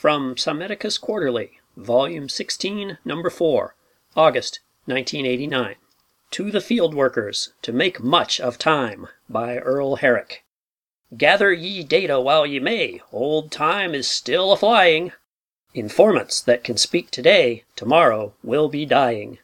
From Psammetichus Quarterly, Volume 16, Number 4, August, 1989. To the Field Workers To Make Much of Time by Earl Herrick. Gather ye data while ye may, old Time is still a flying. Informants that can speak today, tomorrow will be dying.